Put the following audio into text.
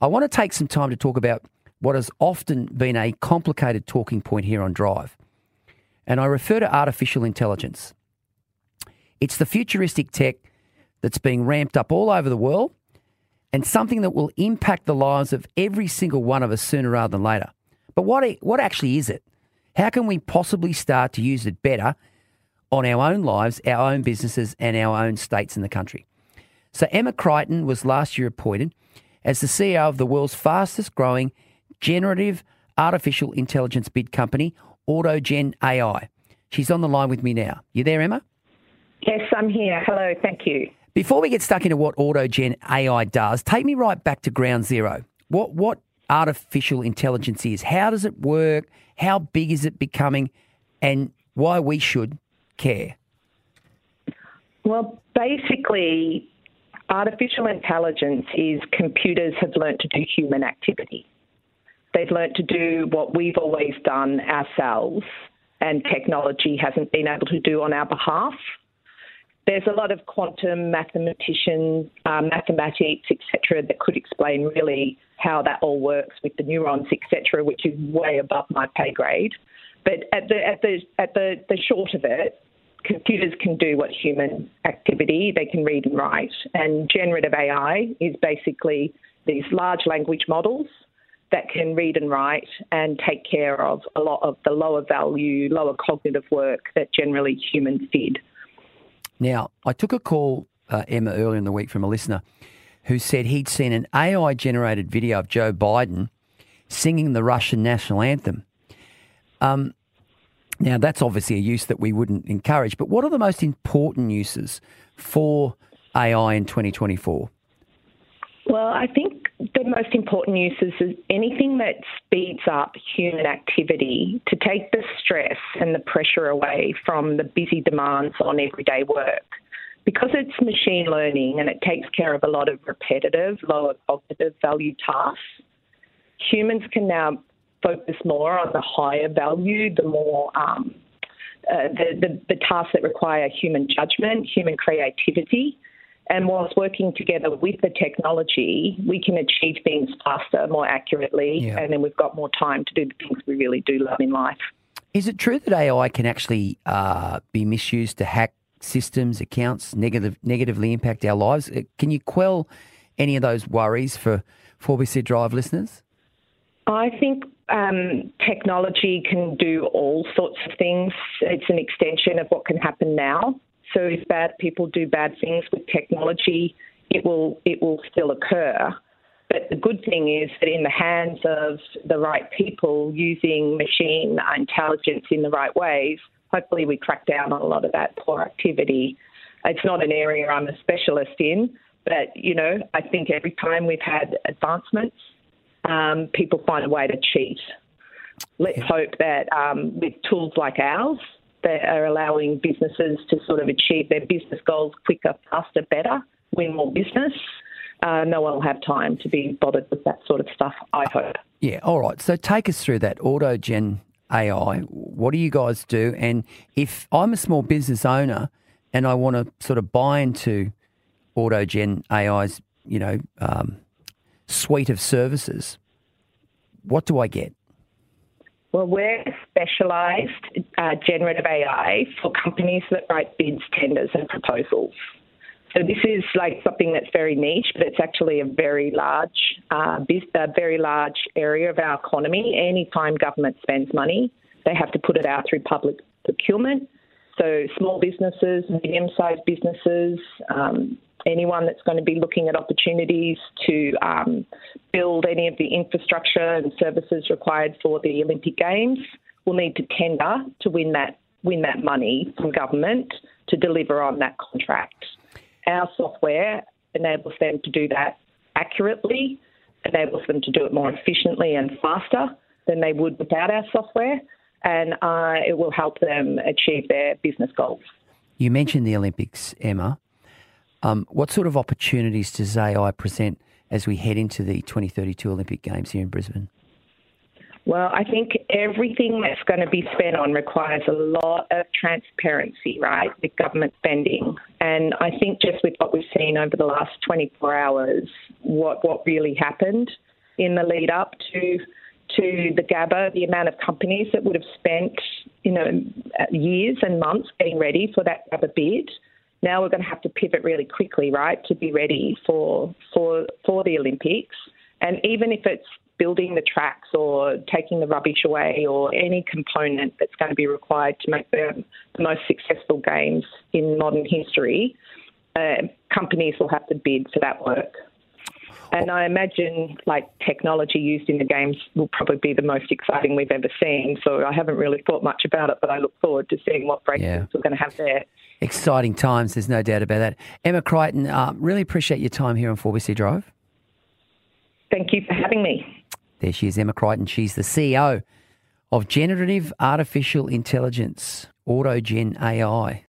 I want to take some time to talk about what has often been a complicated talking point here on Drive. And I refer to artificial intelligence. It's the futuristic tech that's being ramped up all over the world and something that will impact the lives of every single one of us sooner rather than later. But what, what actually is it? How can we possibly start to use it better on our own lives, our own businesses, and our own states in the country? So, Emma Crichton was last year appointed as the CEO of the world's fastest growing generative artificial intelligence bid company, AutoGen AI. She's on the line with me now. You there, Emma? Yes, I'm here. Hello, thank you. Before we get stuck into what AutoGen AI does, take me right back to ground zero. What what artificial intelligence is? How does it work? How big is it becoming? And why we should care? Well, basically, artificial intelligence is computers have learnt to do human activity. They've learnt to do what we've always done ourselves, and technology hasn't been able to do on our behalf there's a lot of quantum mathematicians, um, mathematics, etc., that could explain really how that all works with the neurons, etc., which is way above my pay grade. But at the at the at the, the short of it, computers can do what human activity they can read and write, and generative AI is basically these large language models that can read and write and take care of a lot of the lower value, lower cognitive work that generally humans did. Now, I took a call, uh, Emma, earlier in the week from a listener who said he'd seen an AI generated video of Joe Biden singing the Russian national anthem. Um, now, that's obviously a use that we wouldn't encourage, but what are the most important uses for AI in 2024? Well, I think the most important uses is anything that speeds up human activity to take the stress and the pressure away from the busy demands on everyday work. Because it's machine learning and it takes care of a lot of repetitive, lower cognitive value tasks, humans can now focus more on the higher value, the more um, uh, the, the, the tasks that require human judgment, human creativity. And whilst working together with the technology, we can achieve things faster, more accurately, yeah. and then we've got more time to do the things we really do love in life. Is it true that AI can actually uh, be misused to hack systems, accounts, negative, negatively impact our lives? Uh, can you quell any of those worries for 4BC Drive listeners? I think um, technology can do all sorts of things. It's an extension of what can happen now. So if bad people do bad things with technology, it will it will still occur. But the good thing is that in the hands of the right people using machine intelligence in the right ways, hopefully we crack down on a lot of that poor activity. It's not an area I'm a specialist in, but you know, I think every time we've had advancements, um, people find a way to cheat. Let's hope that um, with tools like ours, that are allowing businesses to sort of achieve their business goals quicker, faster, better, win more business. Uh, no one will have time to be bothered with that sort of stuff, I hope. Yeah, all right. So take us through that AutoGen AI. What do you guys do? And if I'm a small business owner and I want to sort of buy into AutoGen AI's, you know, um, suite of services, what do I get? Well, we're specialised uh, generative AI for companies that write bids, tenders, and proposals. So this is like something that's very niche, but it's actually a very large, uh, a very large area of our economy. Anytime government spends money, they have to put it out through public procurement. So small businesses, medium-sized businesses, um, anyone that's going to be looking at opportunities to um, build any of the infrastructure and services required for the Olympic Games will need to tender to win that win that money from government to deliver on that contract. Our software enables them to do that accurately, enables them to do it more efficiently and faster than they would without our software, and uh, it will help them achieve their business goals. You mentioned the Olympics, Emma. Um, what sort of opportunities does AI present as we head into the 2032 Olympic Games here in Brisbane? Well, I think everything that's going to be spent on requires a lot of transparency, right, with government spending. And I think just with what we've seen over the last 24 hours, what, what really happened in the lead up to to the Gabba, the amount of companies that would have spent, you know, years and months getting ready for that Gabba bid. Now we're going to have to pivot really quickly, right, to be ready for for for the Olympics. And even if it's building the tracks or taking the rubbish away or any component that's going to be required to make the, the most successful games in modern history, uh, companies will have to bid for that work. And I imagine like technology used in the games will probably be the most exciting we've ever seen. So I haven't really thought much about it, but I look forward to seeing what breakthroughs yeah. we're going to have there. Exciting times, there's no doubt about that. Emma Crichton, uh, really appreciate your time here on 4BC Drive. Thank you for having me. There she is, Emma Crichton. She's the CEO of Generative Artificial Intelligence, AutoGen AI.